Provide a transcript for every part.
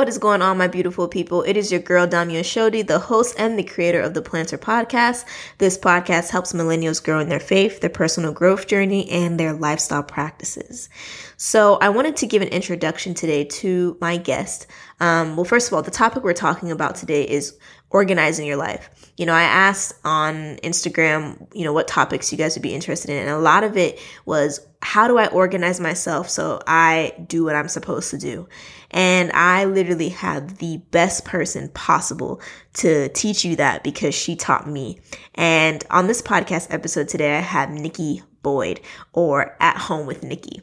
What is going on, my beautiful people? It is your girl, Damia Shodi, the host and the creator of the Plannter Podcast. This podcast helps millennials grow in their faith, their personal growth journey, and their lifestyle practices. So, I wanted to give an introduction today to my guest. Um, well, first of all, the topic we're talking about today is organizing your life. You know, I asked on Instagram, you know, what topics you guys would be interested in, and a lot of it was how do I organize myself so I do what I'm supposed to do? And I literally have the best person possible to teach you that because she taught me. And on this podcast episode today, I have Nikki Boyd or At Home with Nikki.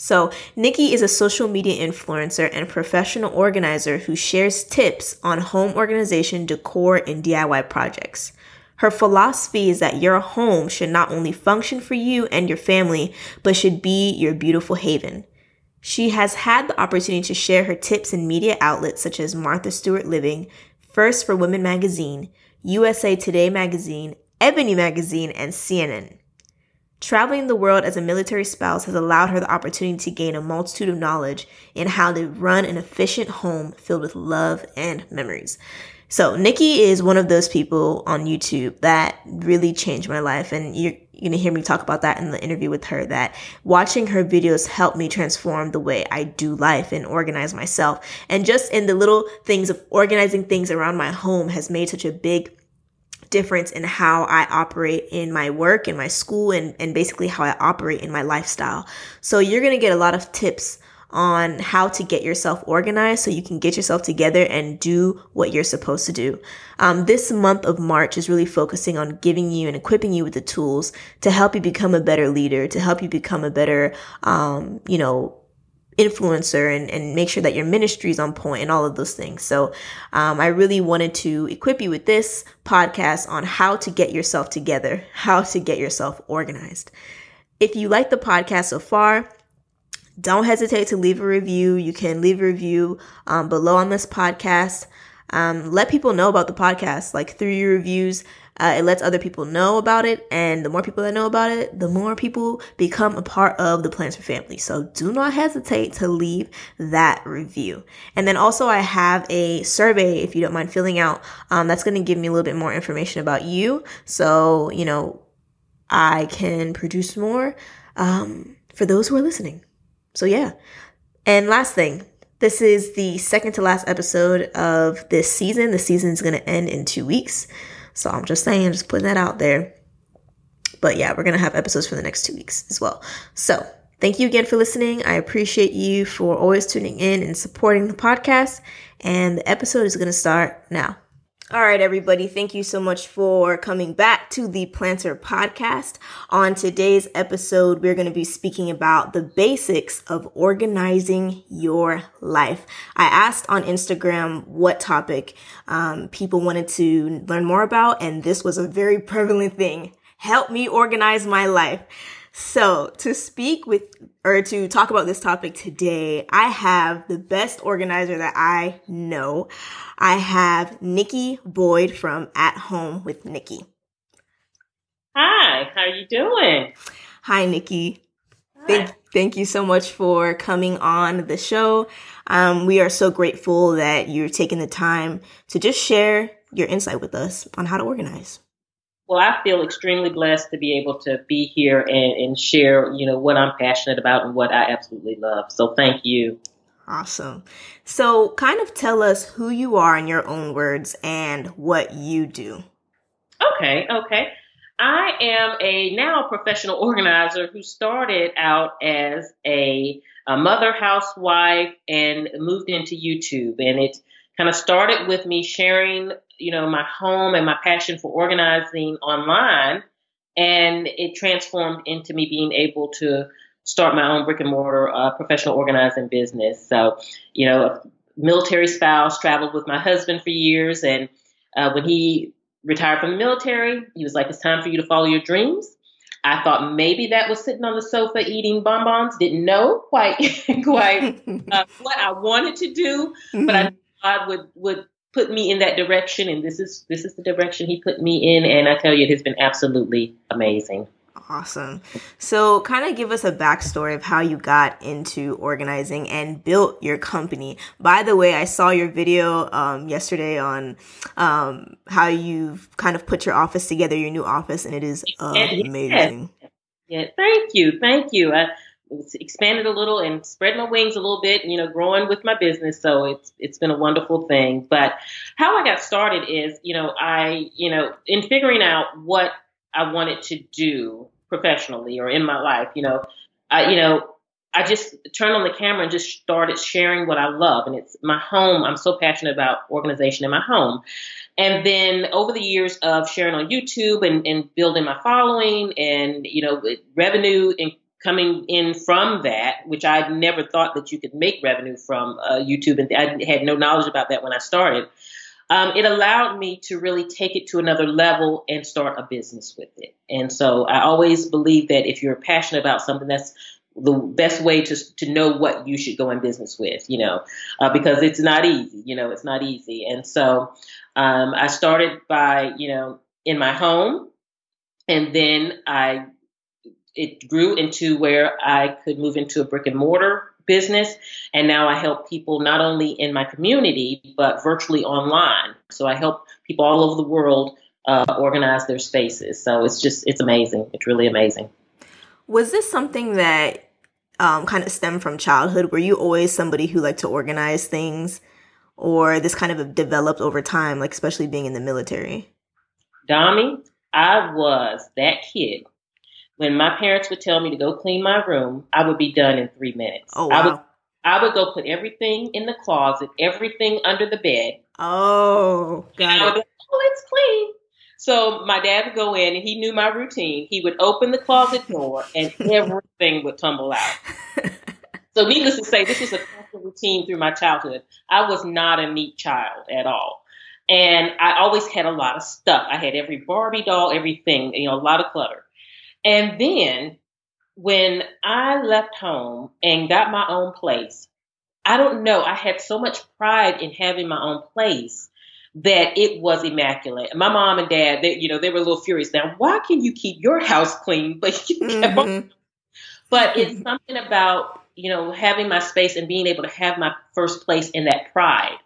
So, Nikki is a social media influencer and professional organizer who shares tips on home organization, decor, and DIY projects. Her philosophy is that your home should not only function for you and your family, but should be your beautiful haven. She has had the opportunity to share her tips in media outlets such as Martha Stewart Living, First for Women magazine, USA Today magazine, Ebony magazine, and CNN. Traveling the world as a military spouse has allowed her the opportunity to gain a multitude of knowledge in how to run an efficient home filled with love and memories. So Nikki is one of those people on YouTube that really changed my life. And you're, you're to hear me talk about that in the interview with her that watching her videos helped me transform the way I do life and organize myself. And just in the little things of organizing things around my home has made such a big difference in how I operate in my work, in my school, and, and basically how I operate in my lifestyle. So you're to get a lot of tips on how to get yourself organized so you can get yourself together and do what you're supposed to do. Um, this month of March is really focusing on giving you and equipping you with the tools to help you become a better leader, to help you become a better, um, you know, influencer and, and make sure that your ministry is on point and all of those things. So, um, I really wanted to equip you with this podcast on how to get yourself together, how to get yourself organized. If you like the podcast so far, don't hesitate to leave a review. You can leave a review um, below on this podcast. Um, let people know about the podcast. Like through your reviews, uh, it lets other people know about it. And the more people that know about it, the more people become a part of the Plannter family. So do not hesitate to leave that review. And then also, I have a survey, if you don't mind filling out, um, that's going to give me a little bit more information about you. So, you know, I can produce more um, for those who are listening. So yeah. And last thing, this is the second to last episode of this season. The season is going to end in two weeks. So I'm just saying, just putting that out there. But yeah, we're going to have episodes for the next two weeks as well. So thank you again for listening. I appreciate you for always tuning in and supporting the podcast. And the episode is going to start now. All right, everybody. Thank you so much for coming back to the Plannter podcast. On today's episode, we're going to be speaking about the basics of organizing your life. I asked on Instagram what topic um, people wanted to learn more about, and this was a very prevalent thing. Help me organize my life. So to speak with or to talk about this topic today, I have the best organizer that I know. I have Nikki Boyd from At Home with Nikki. Hi, how are you doing? Hi, Nikki. Hi. Thank, thank you so much for coming on the show. Um, we are so grateful that you're taking the time to just share your insight with us on how to organize. Well, I feel extremely blessed to be able to be here and, and share, you know, what I'm passionate about and what I absolutely love. So thank you. Awesome. So kind of tell us who you are in your own words and what you do. Okay, okay. I am a now professional organizer who started out as a, a mother housewife and moved into YouTube. And it kind of started with me sharing you know, my home and my passion for organizing online. And it transformed into me being able to start my own brick and mortar uh, professional organizing business. So, you know, a military spouse, traveled with my husband for years, and uh, when he retired from the military, he was like, "It's time for you to follow your dreams." I thought maybe that was sitting on the sofa eating bonbons. Didn't know quite quite uh, what I wanted to do, but I mm-hmm. God would would put me in that direction, and this is this is the direction He put me in, and I tell you, it has been absolutely amazing. Awesome. So, kind of give us a backstory of how you got into organizing and built your company. By the way, I saw your video um, yesterday on um, how you've kind of put your office together, your new office, and it is amazing. Yeah, thank you, thank you. I expanded a little and spread my wings a little bit, you know, growing with my business. So it's it's been a wonderful thing. But how I got started is, you know, I, you know, in figuring out what I wanted to do professionally or in my life. You know, I, you know, I just turned on the camera and just started sharing what I love. And it's my home. I'm so passionate about organization in my home. And then over the years of sharing on YouTube and, and building my following and, you know, revenue and coming in from that, which I'd never thought that you could make revenue from uh, YouTube. And I had no knowledge about that when I started um, it allowed me to really take it to another level and start a business with it. And so I always believe that if you're passionate about something, that's the best way to to know what you should go in business with, you know, uh, because it's not easy, you know, it's not easy. And so um, I started by, you know, in my home, and then I it grew into where I could move into a brick and mortar business. And now I help people not only in my community, but virtually online. So I help people all over the world uh, organize their spaces. So it's just, it's amazing. It's really amazing. Was this something that um, kind of stemmed from childhood? Were you always somebody who liked to organize things? Or this kind of developed over time, like especially being in the military? Dami, I was that kid when my parents would tell me to go clean my room, I would be done in three minutes. Oh, wow. I would, I would go put everything in the closet, everything under the bed. Oh, got it. oh, it's clean. So my dad would go in and he knew my routine. He would open the closet door and everything would tumble out. so needless to say, this was a constant routine through my childhood. I was not a neat child at all. And I always had a lot of stuff. I had every Barbie doll, everything, you know, a lot of clutter. And then when I left home and got my own place, I don't know, I had so much pride in having my own place that it was immaculate. My mom and dad, they, you know, they were a little furious. Now, why can you keep your house clean, but you mm-hmm. But it's something about you know having my space and being able to have my first place in that pride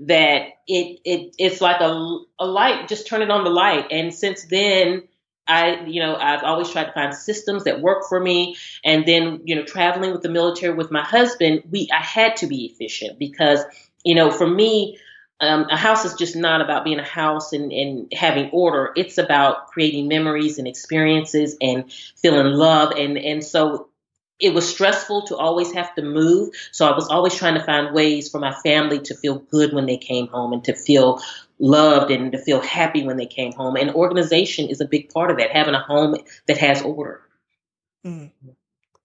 that it it it's like a a light. Just turn it on the light, and since then I, you know, I've always tried to find systems that work for me. And then, you know, traveling with the military with my husband, we, I had to be efficient because, you know, for me, um, a house is just not about being a house and, and having order. It's about creating memories and experiences and feeling love. And, and so it was stressful to always have to move. So I was always trying to find ways for my family to feel good when they came home and to feel loved and to feel happy when they came home. And organization is a big part of that, having a home that has order. Mm.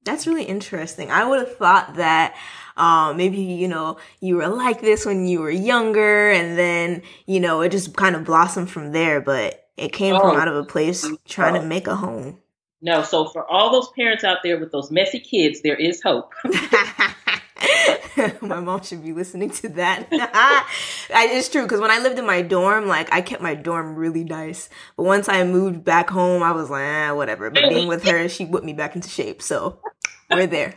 That's really interesting. I would have thought that um, maybe, you know, you were like this when you were younger and then, you know, it just kind of blossomed from there, but it came oh, from out of a place trying to make a home. No, so for all those parents out there with those messy kids, there is hope. my mom should be listening to that. it's true because when I lived in my dorm, like I kept my dorm really nice. But once I moved back home, I was like, eh, whatever. But being with her, she whipped me back into shape. So we're there.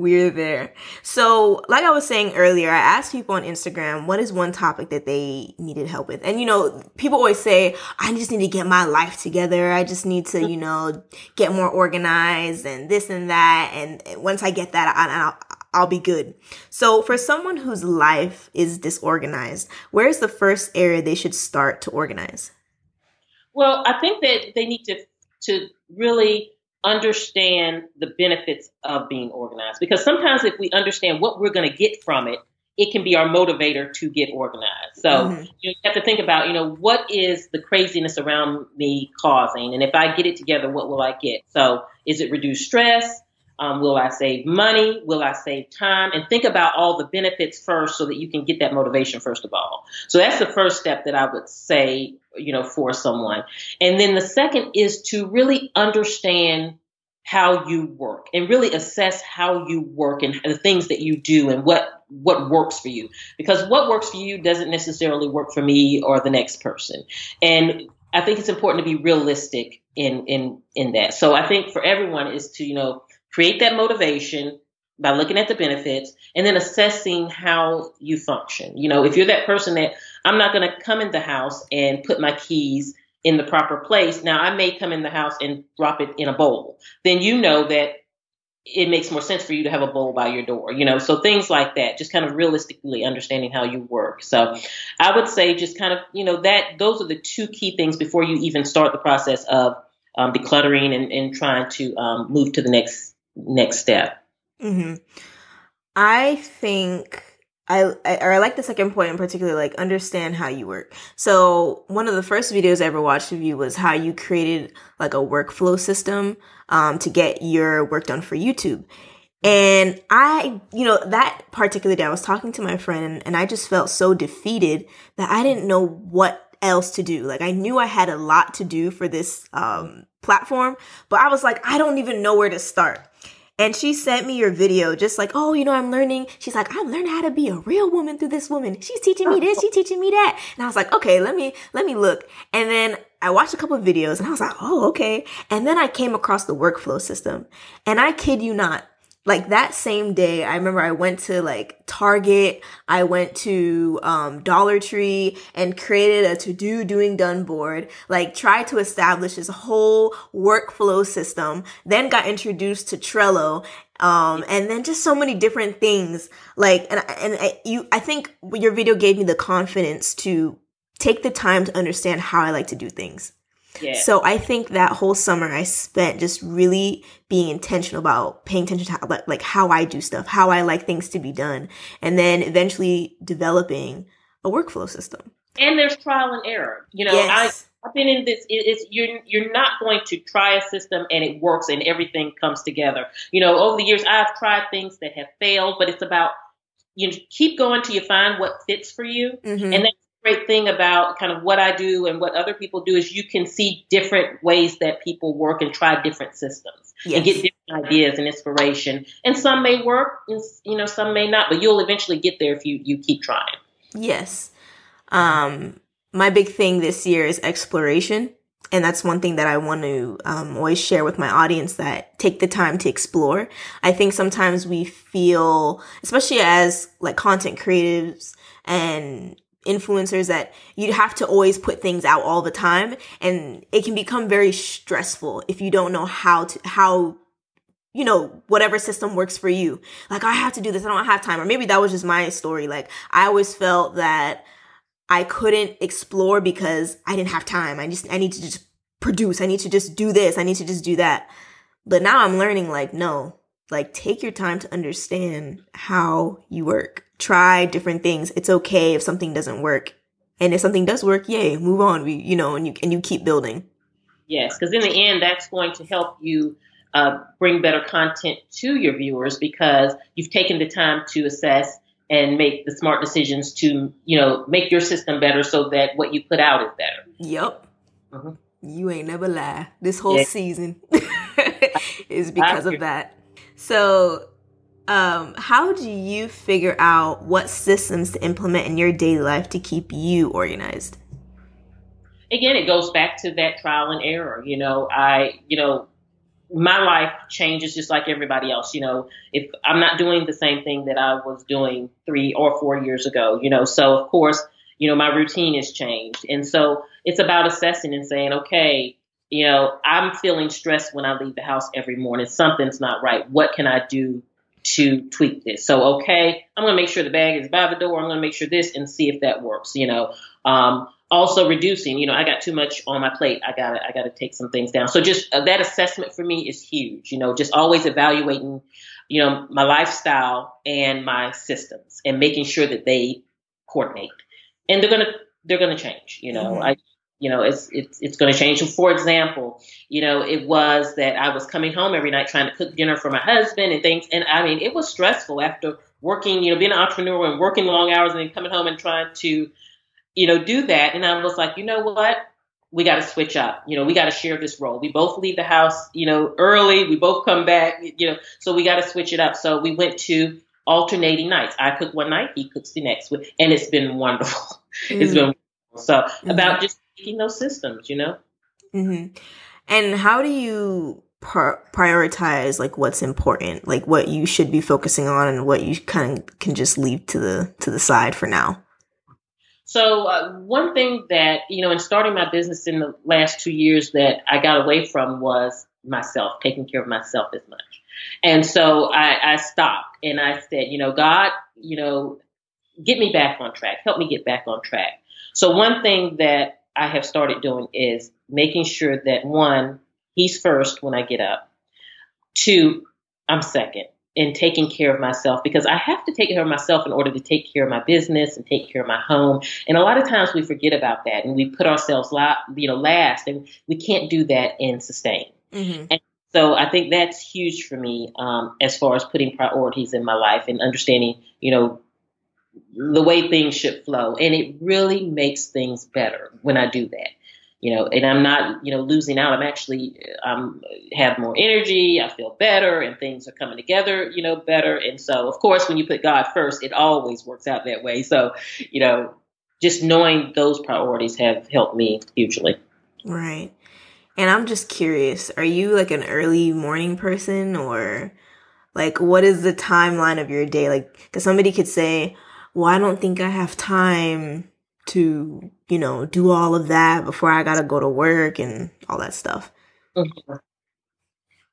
We're there. So, like I was saying earlier, I asked people on Instagram what is one topic that they needed help with. And you know, people always say, I just need to get my life together. I just need to, you know, get more organized and this and that. And once I get that, I, I'll, I'll be good. So, for someone whose life is disorganized, where is the first area they should start to organize? Well, I think that they need to to really understand the benefits of being organized. Because sometimes if we understand what we're going to get from it, it can be our motivator to get organized. So mm-hmm. you have to think about, you know, what is the craziness around me causing? And if I get it together, what will I get? So Is it reduce stress? Um, will I save money? Will I save time? And think about all the benefits first so that you can get that motivation first of all. So that's the first step that I would say, you know, for someone. And then the second is to really understand how you work and really assess how you work and the things that you do and what what works for you because what works for you doesn't necessarily work for me or the next person and i think it's important to be realistic in in in that so i think for everyone is to you know create that motivation by looking at the benefits and then assessing how you function. You know, if you're that person that I'm not going to come in the house and put my keys in the proper place. Now, I may come in the house and drop it in a bowl. Then you know that it makes more sense for you to have a bowl by your door, you know, so things like that, just kind of realistically understanding how you work. So I would say just kind of, you know, that those are the two key things before you even start the process of um, decluttering and, and trying to um, move to the next next step. Mm-hmm. I think I, I, or I like the second point in particular, like understand how you work. So one of the first videos I ever watched of you was how you created like a workflow system um, to get your work done for YouTube. And I, you know, that particular day I was talking to my friend and I just felt so defeated that I didn't know what else to do. Like I knew I had a lot to do for this um, platform, but I was like, I don't even know where to start. And she sent me your video, just like, oh, you know, I'm learning. She's like, I'm learning how to be a real woman through this woman. She's teaching me this, she's teaching me that. And I was like, okay, let me, let me look. And then I watched a couple of videos and I was like, oh, okay. And then I came across the workflow system. And I kid you not, like that same day, I remember I went to like Target, I went to um, Dollar Tree and created a to do doing done board, like tried to establish this whole workflow system, then got introduced to Trello. Um, and then just so many different things like, and, and I, you, I think your video gave me the confidence to take the time to understand how I like to do things. Yeah. So I think that whole summer I spent just really being intentional about paying attention to how, like how I do stuff, how I like things to be done, and then eventually developing a workflow system. And there's trial and error. You know, yes. I I've been in this. It's you're you're not going to try a system and it works and everything comes together. You know, over the years I've tried things that have failed, but it's about you know, keep going till you find what fits for you, mm-hmm. and that's great thing about kind of what I do and what other people do is you can see different ways that people work and try different systems yes. and get different ideas and inspiration. And some may work, and you know, some may not, but you'll eventually get there if you you keep trying. Yes. Um, my big thing this year is exploration. And that's one thing that I want to um, always share with my audience that take the time to explore. I think sometimes we feel, especially as like content creatives and influencers that you have to always put things out all the time and it can become very stressful if you don't know how to how you know whatever system works for you. Like i have to do this i don't have time. Or maybe that was just my story. Like i always felt that i couldn't explore because i didn't have time. I just i need to just produce. I need to just do this. I need to just do that. But now i'm learning like no. Like take your time to understand how you work try different things. It's okay if something doesn't work. And if something does work, yay, move on. We, you know, and you and you keep building. Yes, because in the end, that's going to help you uh, bring better content to your viewers because you've taken the time to assess and make the smart decisions to, you know, make your system better so that what you put out is better. Yep. Mm-hmm. You ain't never lie. This whole yeah. season is because of that. So um, how do you figure out what systems to implement in your daily life to keep you organized? Again, it goes back to that trial and error. You know, I, you know, my life changes just like everybody else. You know, if I'm not doing the same thing that I was doing three or four years ago, you know, so of course, you know, my routine has changed. And so it's about assessing and saying, okay, you know, I'm feeling stressed when I leave the house every morning. Something's not right. What can I do to tweak this. So, okay, I'm going to make sure the bag is by the door. I'm going to make sure this and see if that works, you know. Um, also reducing, you know, I got too much on my plate. I got to I got to take some things down. So just uh, that assessment for me is huge, you know, just always evaluating, you know, my lifestyle and my systems and making sure that they coordinate. And they're going to they're going to change, you know. Mm-hmm. I You know, it's it's it's going to change. For example, you know, it was that I was coming home every night trying to cook dinner for my husband and things, and I mean, it was stressful after working, you know, being an entrepreneur and working long hours and then coming home and trying to, you know, do that. And I was like, you know what? We got to switch up. You know, we got to share this role. We both leave the house, you know, early. We both come back, you know, so we got to switch it up. So we went to alternating nights. I cook one night, he cooks the next, and it's been wonderful. Mm. It's been wonderful. so mm-hmm. about just making those systems, you know. Mm-hmm. And how do you prioritize like what's important, like what you should be focusing on, and what you kind of can just leave to the to the side for now? So uh, one thing that you know, in starting my business in the last two years, that I got away from was myself, taking care of myself as much. And so I, I stopped and I said, you know, God, you know, get me back on track. Help me get back on track. So one thing that I have started doing is making sure that one, he's first when I get up. Two, I'm second in taking care of myself because I have to take care of myself in order to take care of my business and take care of my home. And a lot of times we forget about that and we put ourselves, you know, last, and we can't do that and sustain. Mm-hmm. And so I think that's huge for me um, as far as putting priorities in my life and understanding, you know, the way things should flow. And it really makes things better when I do that. You know, and I'm not, you know, losing out. I'm actually, um, have more energy. I feel better, and things are coming together, you know, better. And so, of course, when you put God first, it always works out that way. So, you know, just knowing those priorities have helped me hugely. Right. And I'm just curious, are you like an early morning person or like what is the timeline of your day? Like, cause somebody could say, well, I don't think I have time to, you know, do all of that before I got to go to work and all that stuff. Mm-hmm.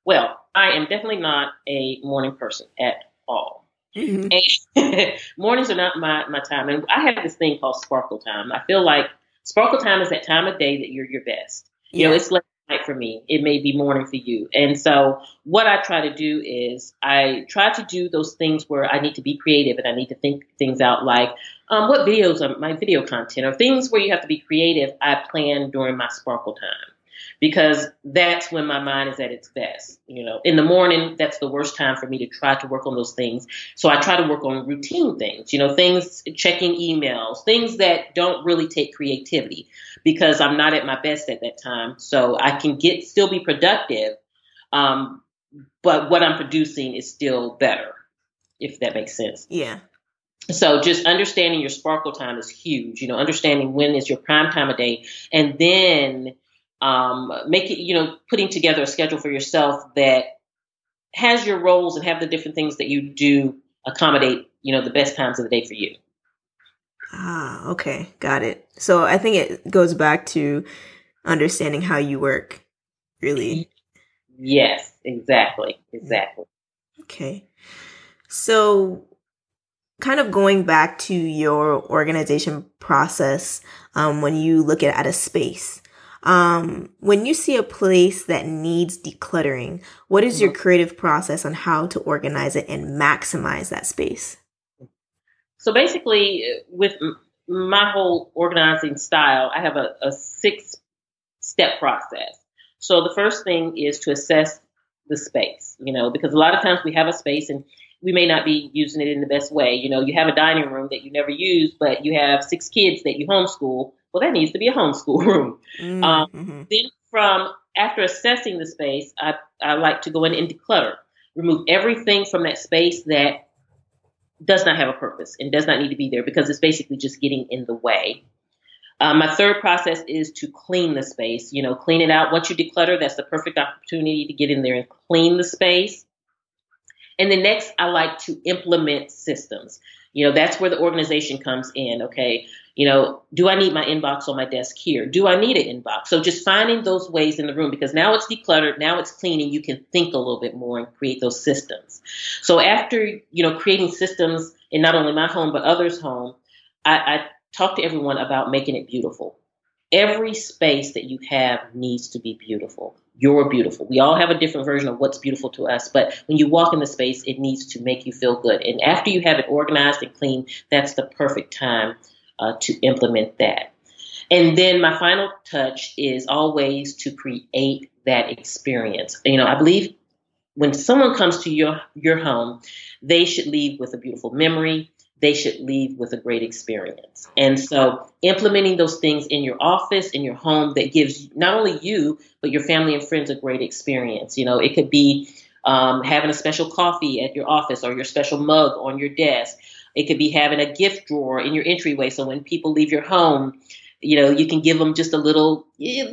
Well, I am definitely not a morning person at all. Mm-hmm. mornings are not my, my time. And I have this thing called sparkle time. I feel like sparkle time is that time of day that you're your best. You yeah. know, it's like night for me. It may be morning for you. And so what I try to do is I try to do those things where I need to be creative and I need to think things out like um, what videos are my video content or things where you have to be creative. I plan during my sparkle time because that's when my mind is at its best. You know, in the morning, that's the worst time for me to try to work on those things. So I try to work on routine things, you know, things, checking emails, things that don't really take creativity because I'm not at my best at that time. So I can get, still be productive. Um, but what I'm producing is still better, if that makes sense. Yeah. So just understanding your sparkle time is huge. You know, understanding when is your prime time of day, and then um, make it, you know, putting together a schedule for yourself that has your roles and have the different things that you do accommodate, you know, the best times of the day for you. Ah, okay. Got it. So I think it goes back to understanding how you work, really. Yes, exactly. Exactly. Okay. So kind of going back to your organization process um, when you look at, at a space um, when you see a place that needs decluttering, what is your mm-hmm. creative process on how to organize it and maximize that space? So basically, with my whole organizing style, I have a, a six step process. So the first thing is to assess the space, you know, because a lot of times we have a space and we may not be using it in the best way. You know, you have a dining room that you never use, but you have six kids that you homeschool well, that needs to be a homeschool room. Mm-hmm. Um, then, from after assessing the space, I, I like to go in and declutter, remove everything from that space that does not have a purpose and does not need to be there because it's basically just getting in the way. Um, my third process is to clean the space. You know, clean it out. Once you declutter, that's the perfect opportunity to get in there and clean the space. And then next, I like to implement systems. You know, that's where the organization comes in. Okay. You know, do I need my inbox on my desk here? Do I need an inbox? So just finding those ways in the room because now it's decluttered, now it's clean, and you can think a little bit more and create those systems. So after, you know, creating systems in not only my home, but others' home, I, I talk to everyone about making it beautiful. Every space that you have needs to be beautiful you're beautiful. We all have a different version of what's beautiful to us, but when you walk in the space, it needs to make you feel good. And after you have it organized and clean, that's the perfect time uh, to implement that. And then my final touch is always to create that experience. You know, I believe when someone comes to your your home, they should leave with a beautiful memory. They should leave with a great experience. And so implementing those things in your office, in your home that gives not only you, but your family and friends a great experience. You know, it could be um, having a special coffee at your office or your special mug on your desk. It could be having a gift drawer in your entryway. So when people leave your home, you know, you can give them just a little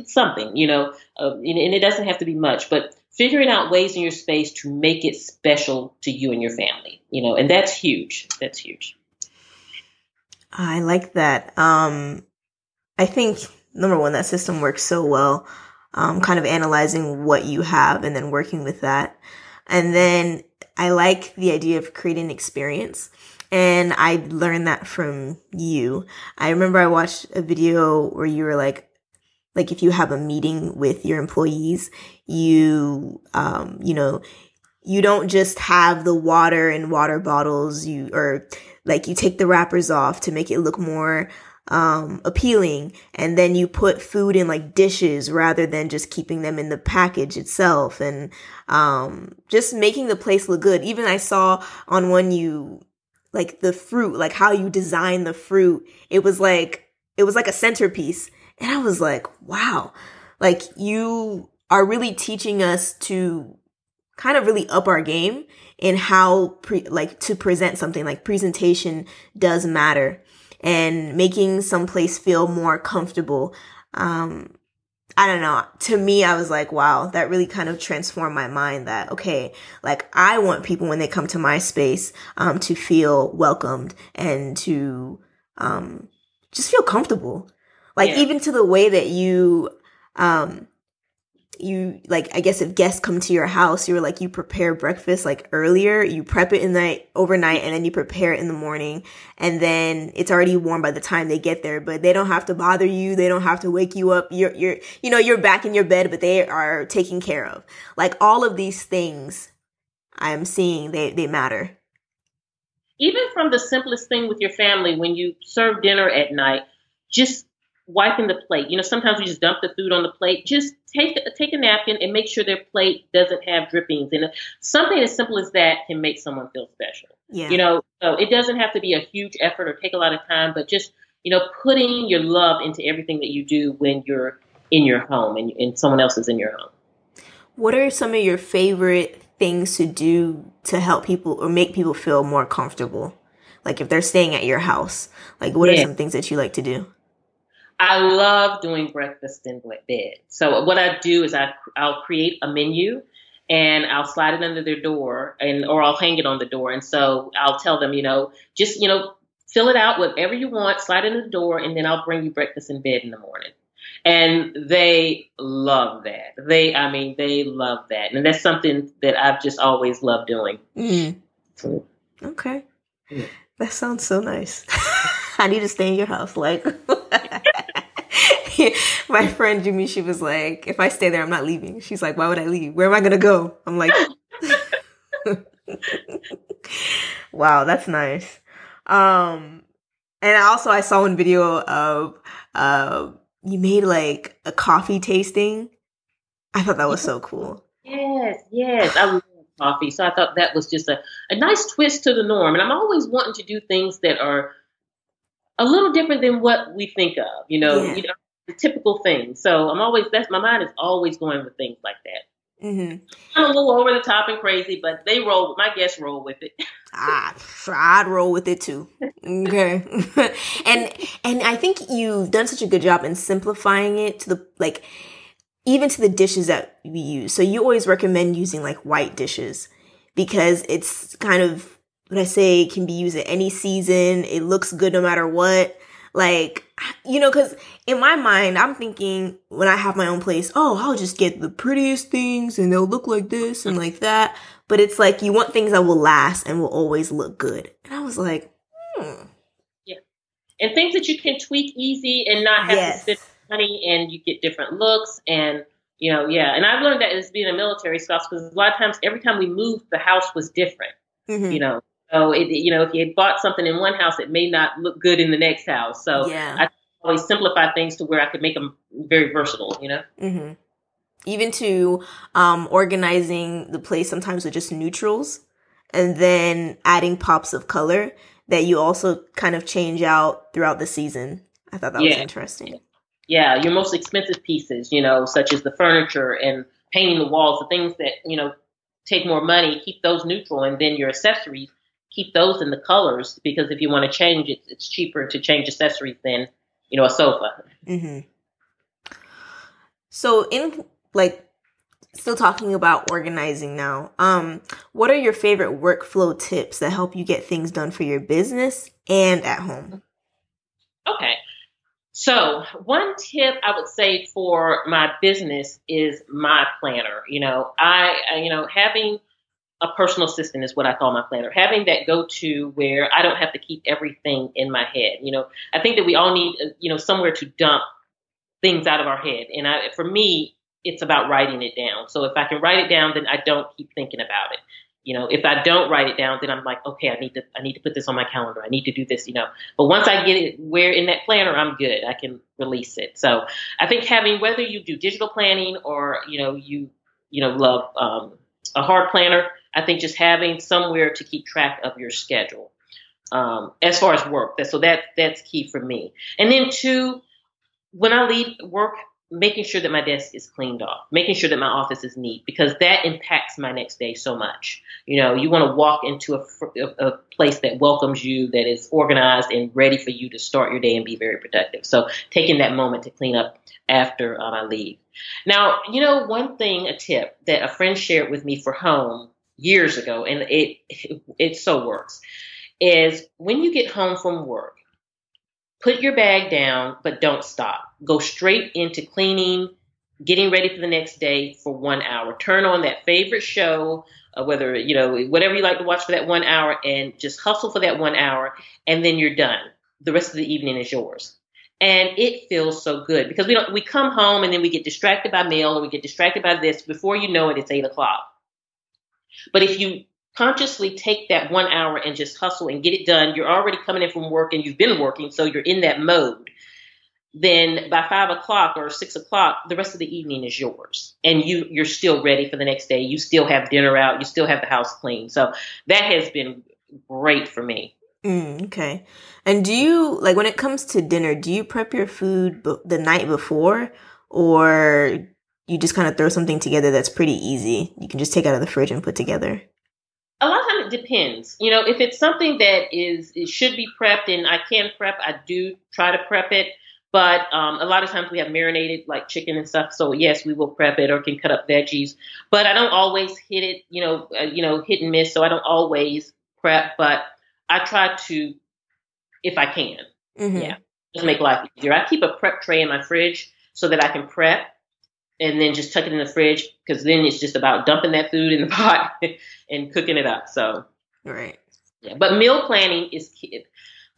something, you know, uh, and it doesn't have to be much, but figuring out ways in your space to make it special to you and your family, you know, and that's huge. That's huge. I like that. Um, I think number one, that system works so well. Um, kind of analyzing what you have and then working with that. And then I like the idea of creating an experience. And I learned that from you. I remember I watched a video where you were like, like if you have a meeting with your employees, you, um, you know, you don't just have the water and water bottles, you, or like you take the wrappers off to make it look more, um, appealing. And then you put food in like dishes rather than just keeping them in the package itself and, um, just making the place look good. Even I saw on one you, like the fruit, like how you design the fruit. It was like, it was like a centerpiece and I was like, wow, like you are really teaching us to kind of really up our game in how pre- like to present something like presentation does matter and making some place feel more comfortable. Um, I don't know. To me, I was like, wow, that really kind of transformed my mind that, okay, like I want people when they come to my space, um, to feel welcomed and to, um, just feel comfortable. Like yeah. even to the way that you, um, you like i guess if guests come to your house you're like you prepare breakfast like earlier you prep it in the night overnight and then you prepare it in the morning and then it's already warm by the time they get there but they don't have to bother you they don't have to wake you up you're you're you know you're back in your bed but they are taken care of like all of these things i'm seeing they they matter even from the simplest thing with your family when you serve dinner at night just wiping the plate. You know, sometimes we just dump the food on the plate. Just take take a napkin and make sure their plate doesn't have drippings. And something as simple as that can make someone feel special. Yeah. You know, so it doesn't have to be a huge effort or take a lot of time, but just you know, putting your love into everything that you do when you're in your home and, and someone else is in your home. What are some of your favorite things to do to help people or make people feel more comfortable? Like if they're staying at your house, like what yeah. are some things that you like to do? I love doing breakfast in bed. So what I do is I I'll create a menu and I'll slide it under their door and or I'll hang it on the door. And so I'll tell them, you know, just you know, fill it out whatever you want, slide it in the door, and then I'll bring you breakfast in bed in the morning. And they love that. They, I mean, they love that, and that's something that I've just always loved doing. Mm. So, okay, yeah. that sounds so nice. I need to stay in your house, like. my friend Jimmy, she was like, if I stay there, I'm not leaving. She's like, why would I leave? Where am I going to go? I'm like, wow, that's nice. Um, and also I saw one video of, uh, you made like a coffee tasting. I thought that was so cool. Yes, yes. I love coffee. So I thought that was just a, a nice twist to the norm. And I'm always wanting to do things that are a little different than what we think of, you know, yeah. you know, the typical thing. So I'm always that's my mind is always going with things like that. Mm-hmm. I'm a little over the top and crazy, but they roll. My guests roll with it. ah, I'd roll with it too. Okay, and and I think you've done such a good job in simplifying it to the like even to the dishes that we use. So you always recommend using like white dishes because it's kind of what I say can be used at any season. It looks good no matter what. Like, you know, cause in my mind, I'm thinking when I have my own place, oh, I'll just get the prettiest things and they'll look like this and like that. But it's like you want things that will last and will always look good. And I was like, hmm. Yeah. And things that you can tweak easy and not have yes. to spend money and you get different looks and you know, yeah. And I've learned that as being a military spouse because a lot of times every time we moved, the house was different. Mm-hmm. You know, so it, you know, if you had bought something in one house, it may not look good in the next house. So yeah. I always simplify things to where I could make them very versatile, you know? Mm-hmm. Even to um, organizing the place sometimes with just neutrals and then adding pops of color that you also kind of change out throughout the season. I thought that yeah. was interesting. Yeah, your most expensive pieces, you know, such as the furniture and painting the walls, the things that, you know, take more money, keep those neutral. And then your accessories, keep those in the colors because if you want to change it, it's cheaper to change accessories than, you know, a sofa. Mm-hmm. So, in like still talking about organizing now um what are your favorite workflow tips that help you get things done for your business and at home okay so one tip i would say for my business is my planner you know i, I you know having a personal assistant is what I call my planner. Having that go to where I don't have to keep everything in my head. You know, I think that we all need, you know, somewhere to dump things out of our head. And I, for me, it's about writing it down. So if I can write it down, then I don't keep thinking about it. You know, if I don't write it down, then I'm like, okay, I need to, I need to put this on my calendar. I need to do this, you know. But once I get it where in that planner, I'm good. I can release it. So I think having, whether you do digital planning or, you know, you, you know, love um, a hard planner, I think just having somewhere to keep track of your schedule um, as far as work. So that, that's key for me. And then two, when I leave work, making sure that my desk is cleaned off, making sure that my office is neat, because that impacts my next day so much. You know, you want to walk into a, a, a, place that welcomes you, that is organized and ready for you to start your day and be very productive. So taking that moment to clean up after um, I leave. Now, you know, one thing, a tip that a friend shared with me for home years ago, and it, it, so works, is when you get home from work, put your bag down, but don't stop. Go straight into cleaning, getting ready for the next day for one hour. Turn on that favorite show, uh, whether, you know, whatever you like to watch for that one hour, and just hustle for that one hour, and then you're done. The rest of the evening is yours. And it feels so good because we don't, we come home and then we get distracted by mail or we get distracted by this. Before you know it, it's eight o'clock. But if you consciously take that one hour and just hustle and get it done, you're already coming in from work and you've been working, so you're in that mode. Then by five o'clock or six o'clock, the rest of the evening is yours, and you you're still ready for the next day. You still have dinner out, you still have the house clean. So that has been great for me. Mm, okay. And do you like when it comes to dinner? Do you prep your food b- the night before, or you just kind of throw something together that's pretty easy? You can just take out of the fridge and put together a lot of time it depends. You know, if it's something that is it should be prepped and I can prep, I do try to prep it. But um, a lot of times we have marinated like chicken and stuff, so yes, we will prep it or can cut up veggies. But I don't always hit it, you know, uh, you know, hit and miss. So I don't always prep, but I try to, if I can, mm-hmm. yeah, just make life easier. I keep a prep tray in my fridge so that I can prep and then just tuck it in the fridge because then it's just about dumping that food in the pot and cooking it up. So, right. Yeah, but meal planning is key.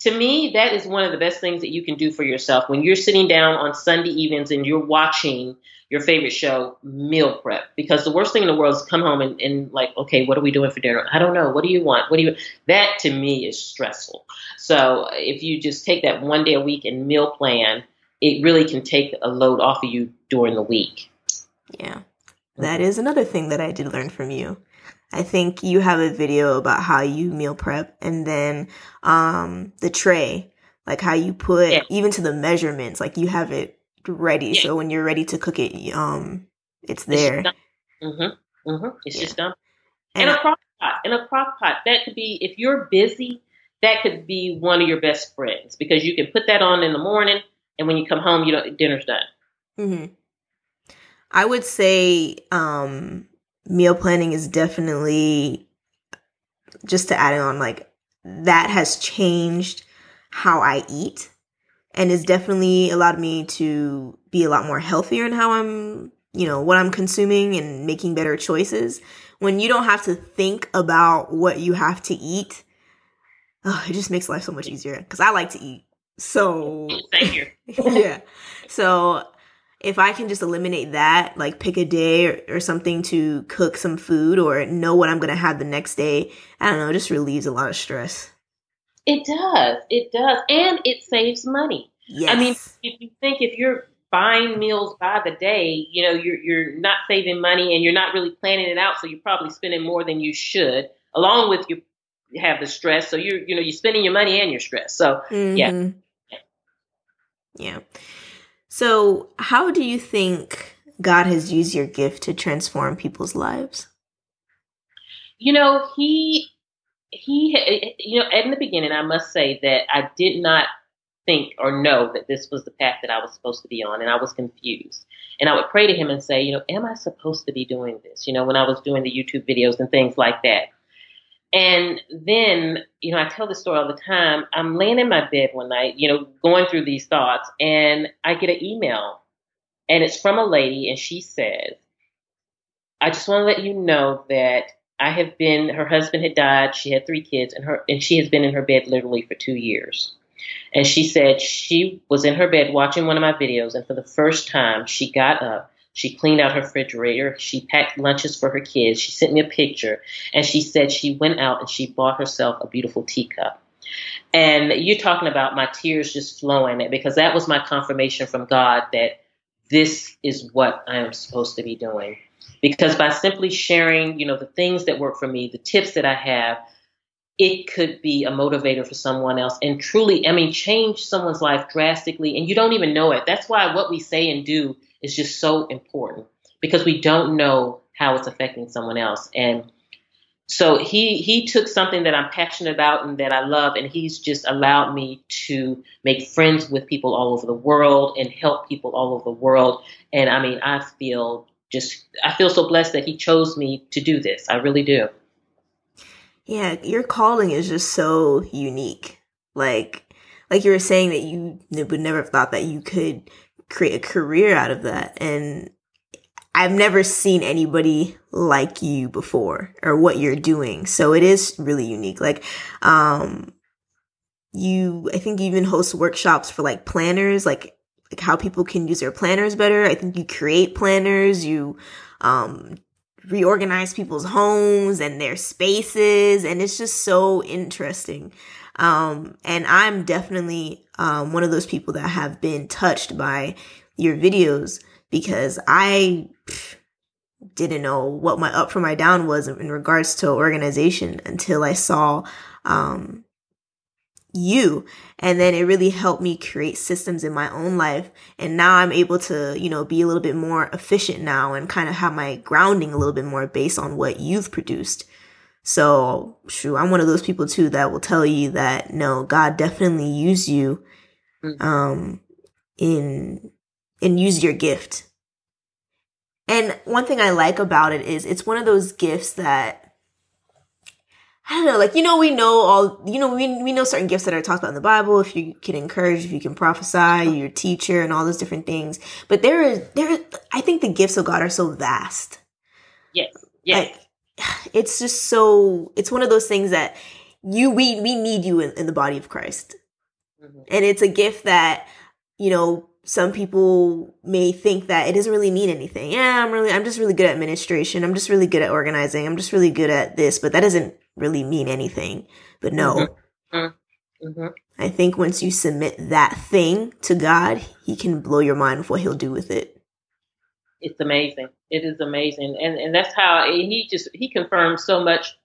To me, that is one of the best things that you can do for yourself when you're sitting down on Sunday evenings and you're watching your favorite show, meal prep. Because the worst thing in the world is come home and, and like, okay, what are we doing for dinner? I don't know. What do you want? What do you? That to me is stressful. So if you just take that one day a week and meal plan it really can take a load off of you during the week. Yeah. That is another thing that I did learn from you. I think you have a video about how you meal prep and then um the tray, like how you put yeah. even to the measurements, like you have it ready. Yeah. So when you're ready to cook it, um it's there. It's, mm-hmm. Mm-hmm. it's yeah. just done. And, and a crock pot. In a crock pot. That could be if you're busy, that could be one of your best friends because you can put that on in the morning and when you come home, you don't dinner's done. Mm-hmm. I would say um, meal planning is definitely just to add on like that has changed how I eat and it's definitely allowed me to be a lot more healthier in how I'm, you know, what I'm consuming and making better choices. When you don't have to think about what you have to eat, oh, it just makes life so much easier because I like to eat. So thank you. yeah. So if I can just eliminate that, like pick a day or, or, something to cook some food or know what I'm going to have the next day, I don't know, it just relieves a lot of stress. It does. It does. And it saves money. Yes. I mean, if you think if you're buying meals by the day, you know, you're you're not saving money and you're not really planning it out, so you're probably spending more than you should. Along with you have the stress, so you're you know you're spending your money and your stress. So mm-hmm. yeah, yeah. So how do you think God has used your gift to transform people's lives? You know, he he you know in the beginning i must say that i did not think or know that this was the path that i was supposed to be on and i was confused and i would pray to him and say you know am i supposed to be doing this you know when i was doing the youtube videos and things like that and then you know i tell this story all the time i'm laying in my bed one night you know going through these thoughts and i get an email and it's from a lady and she says i just want to let you know that I have been, her husband had died. She had three kids and her, and she has been in her bed literally for two years. And she said she was in her bed watching one of my videos. And for the first time, she got up. She cleaned out her refrigerator. She packed lunches for her kids. She sent me a picture. And she said she went out and she bought herself a beautiful teacup. And you're talking about my tears just flowing because that was my confirmation from God that this is what I am supposed to be doing because by simply sharing, you know, the things that work for me, the tips that I have, it could be a motivator for someone else and truly, I mean, change someone's life drastically and you don't even know it. That's why what we say and do is just so important because we don't know how it's affecting someone else. And so he he took something that I'm passionate about and that I love, and he's just allowed me to make friends with people all over the world and help people all over the world. And I mean, I feel just I feel so blessed that he chose me to do this. I really do. Yeah, your calling is just so unique. Like like you were saying that you would never have thought that you could create a career out of that and I've never seen anybody like you before or what you're doing. So it is really unique. Like um you I think you even host workshops for like planners like like how people can use their planners better. I think you create planners, you um, reorganize people's homes and their spaces, and it's just so interesting. Um, and I'm definitely um, one of those people that have been touched by your videos because I didn't know what my up from my down was in regards to organization until I saw um, you. And then it really helped me create systems in my own life. And now I'm able to, you know, be a little bit more efficient now and kind of have my grounding a little bit more based on what you've produced. So, true, I'm one of those people too that will tell you that no, God definitely used you, mm. um, in, and use your gift. And one thing I like about it is it's one of those gifts that I don't know, like, you know, we know all, you know, we, we know certain gifts that are talked about in the Bible. If you can encourage, if you can prophesy, you're a teacher and all those different things. But there is, there, I think the gifts of God are so vast. Yes. Yes. Like, it's just so, it's one of those things that you, we, we need you in, in the body of Christ. Mm-hmm. And it's a gift that, you know, some people may think that it doesn't really mean anything. Yeah, I'm really, I'm just really good at administration. I'm just really good at organizing. I'm just really good at this, but that doesn't really mean anything. But no, mm-hmm. mm-hmm. mm-hmm. I think once you submit that thing to God, He can blow your mind with what He'll do with it. It's amazing. It is amazing, and and that's how He just He confirms so much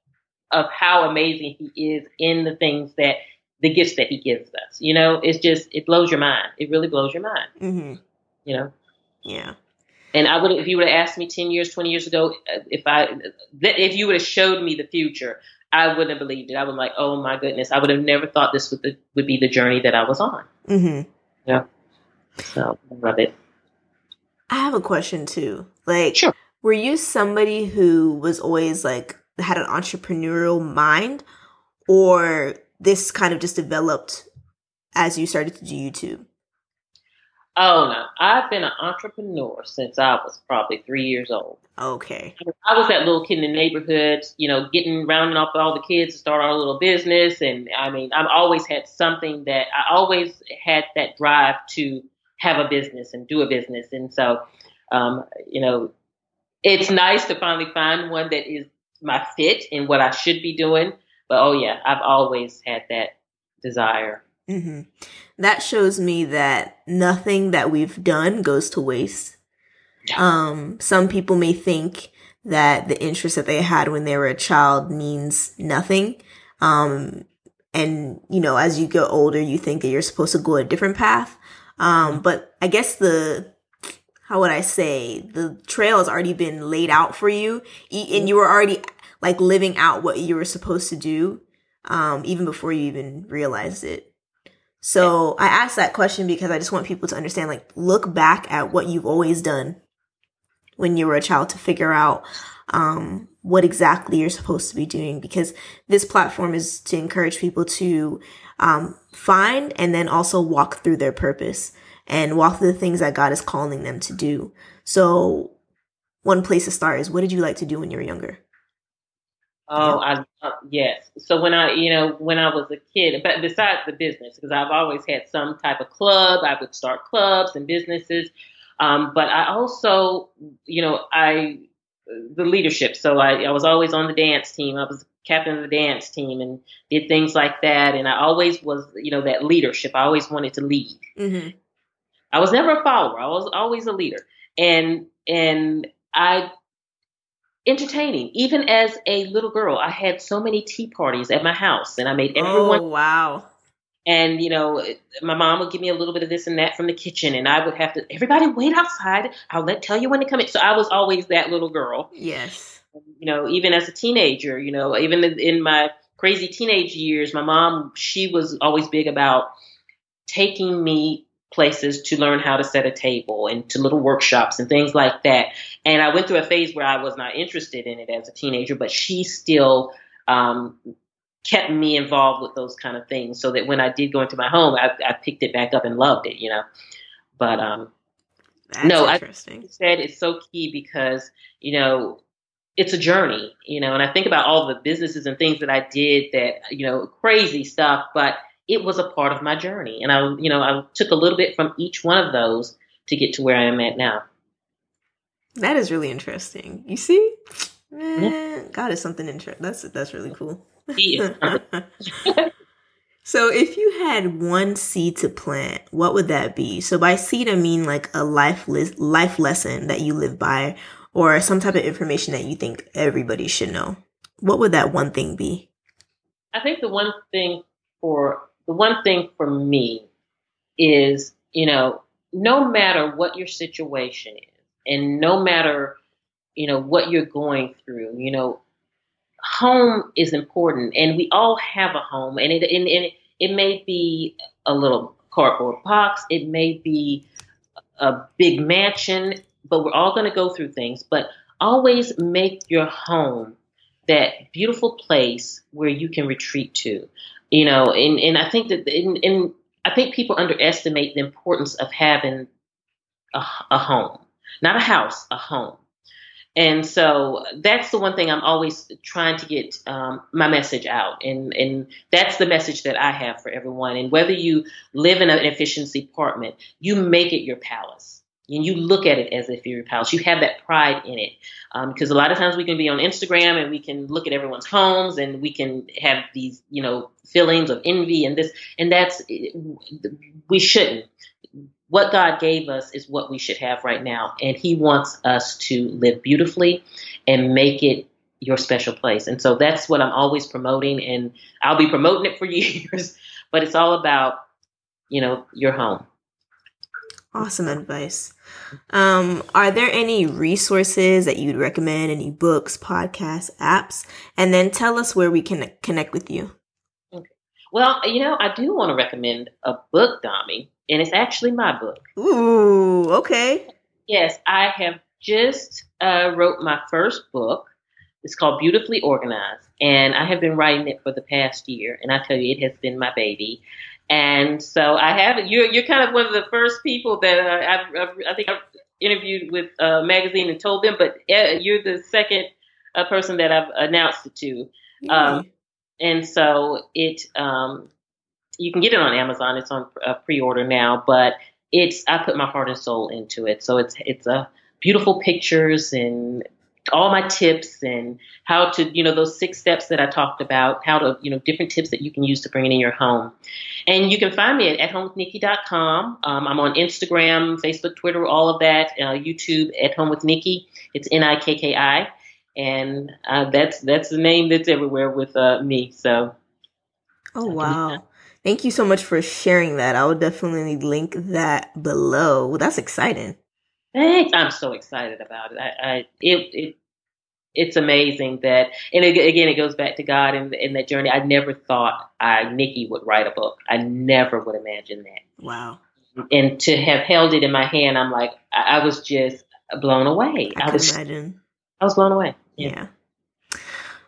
of how amazing He is in the things that the gifts that He gives us. You know, it's just it blows your mind. It really blows your mind. Mm-hmm. You know. Yeah. And I would, if you would have asked me ten years, twenty years ago, if I, if you would have showed me the future, I wouldn't have believed it. I was like, oh my goodness, I would have never thought this would, would be the journey that I was on. Mm-hmm. Yeah. So I love it. I have a question too. Like, sure. were you somebody who was always like, had an entrepreneurial mind or this kind of just developed as you started to do YouTube? Oh no, I've been an entrepreneur since I was probably three years old. Okay. I was that little kid in the neighborhood, you know, getting rounding up all the kids to start our little business, and I mean, I've always had something that I always had that drive to have a business and do a business, and so, um, you know, it's nice to finally find one that is my fit in what I should be doing. But oh yeah, I've always had that desire Mm-hmm. That shows me that nothing that we've done goes to waste. Um, some people may think that the interest that they had when they were a child means nothing. Um, and you know, as you get older, you think that you're supposed to go a different path. Um, but I guess the how would I say the trail has already been laid out for you, and you were already like living out what you were supposed to do, um, even before you even realized it. So I asked that question because I just want people to understand, like, look back at what you've always done when you were a child to figure out um, what exactly you're supposed to be doing because this platform is to encourage people to um, find and then also walk through their purpose and walk through the things that God is calling them to do. So, one place to start is what did you like to do when you were younger? Oh, I uh, yes. So when I, you know, when I was a kid, but besides the business, because I've always had some type of club, I would start clubs and businesses. Um, but I also, you know, I the leadership. So I, I was always on the dance team. I was captain of the dance team and did things like that. And I always was, you know, that leadership. I always wanted to lead. Mm-hmm. I was never a follower. I was always a leader. And and I entertaining. Even as a little girl, I had so many tea parties at my house, and I made everyone. Oh wow! And, you know, my mom would give me a little bit of this and that from the kitchen, and I would have to, everybody wait outside. I'll let tell you when to come in. So I was always that little girl. Yes. You know, even as a teenager, you know, even in my crazy teenage years, my mom, she was always big about taking me places to learn how to set a table and to little workshops and things like that. And I went through a phase where I was not interested in it as a teenager, but she still um, kept me involved with those kind of things so that when I did go into my home, I, I picked it back up and loved it, you know. But um, That's no, interesting. I said it's so key because you know it's a journey, you know, and I think about all the businesses and things that I did that you know crazy stuff, but it was a part of my journey, and I you know I took a little bit from each one of those to get to where I am at now. That is really interesting. You see, yeah. God is something interesting. That's that's really cool. so if you had one seed to plant, what would that be? So by seed, I mean like a life li- life lesson that you live by or some type of information that you think everybody should know. What would that one thing be? I think the one thing for the one thing for me is, you know, no matter what your situation is and no matter, you know, what you're going through, you know, home is important, and we all have a home, and it and, and it may be a little cardboard box, it may be a big mansion, but we're all going to go through things. But always make your home that beautiful place where you can retreat to. You know, and, and I think that in, in I think people underestimate the importance of having a, a home, not a house, a home. And so that's the one thing I'm always trying to get um, my message out. And, and that's the message that I have for everyone. And whether you live in an efficiency apartment, you make it your palace. And you look at it as if you're your palace. You have that pride in it. Because um, a lot of times we can be on Instagram and we can look at everyone's homes and we can have these, you know, feelings of envy and this. And that's, we shouldn't what God gave us is what we should have right now. And He wants us to live beautifully and make it your special place. And so that's what I'm always promoting. And I'll be promoting it for years, but it's all about, you know, your home. Awesome advice. Um, are there any resources that you'd recommend, any books, podcasts, apps? And then tell us where we can connect with you. Okay. Well, you know, I do want to recommend a book, Dami and it's actually my book. Ooh, okay. Yes, I have just uh, wrote my first book. It's called Beautifully Organized, and I have been writing it for the past year. And I tell you, it has been my baby. And so I have you're you're kind of one of the first people that uh, I've, i think I've interviewed with a magazine and told them, but uh, you're the second uh, person that I've announced it to. Um, and so it um, you can get it on Amazon. It's on uh, pre-order now, but it's I put my heart and soul into it. So it's it's a uh, beautiful pictures and all my tips and how to, you know, those six steps that I talked about, how to, you know, different tips that you can use to bring it in your home. And you can find me at athomewithnikki.com. Um, I'm on Instagram, Facebook, Twitter, all of that, uh, YouTube, At Home with Nikki. It's N I K K I. And uh, that's that's the name that's everywhere with uh, me. So. Oh wow! Thank you so much for sharing that. I will definitely link that below. That's exciting. Thanks. I'm so excited about it. I, I it, it it's amazing that, and it, again, it goes back to God and in that journey. I never thought I Nikki would write a book. I never would imagine that. Wow. And to have held it in my hand, I'm like, I, I was just blown away. I, I was imagine. I was blown away. yeah. yeah.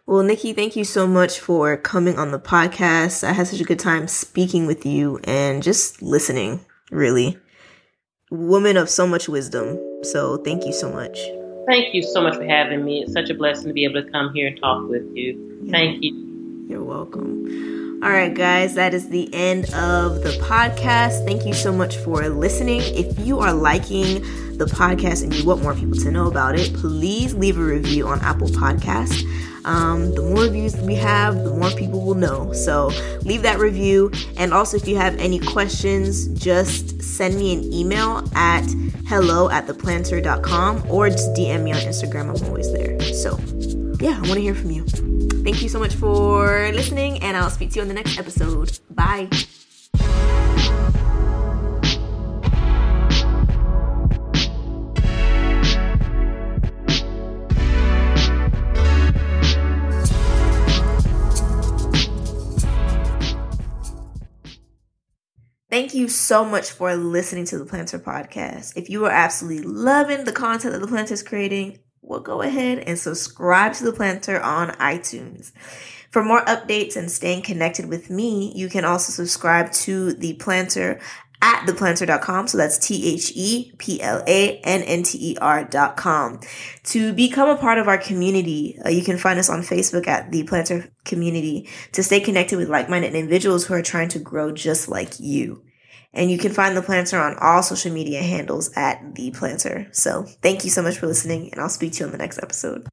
Well, Nikki, thank you so much for coming on the podcast. I had such a good time speaking with you and just listening, really. Woman of so much wisdom. So thank you so much. Thank you so much for having me. It's such a blessing to be able to come here and talk with you. Yeah. Thank you. You're welcome. All right, guys, that is the end of the podcast. Thank you so much for listening. If you are liking the podcast and you want more people to know about it, please leave a review on Apple Podcast. Um, the more reviews we have, the more people will know. So leave that review. And also, if you have any questions, just send me an email at hello at theplannter.com or just DM me on Instagram. I'm always there. So, yeah, I want to hear from you. Thank you so much for listening, and I'll speak to you on the next episode. Bye. Thank you so much for listening to the Plannter Podcast. If you are absolutely loving the content that the Plannter is creating, well, go ahead and subscribe to the Plannter on iTunes. For more updates and staying connected with me, you can also subscribe to the Plannter at theplannter.com. So that's T H E P L A N N T E R.com. To become a part of our community, uh, you can find us on Facebook at the Plannter Community to stay connected with like minded individuals who are trying to grow just like you. And you can find the Plannter on all social media handles at the Plannter. So thank you so much for listening, and I'll speak to you on the next episode.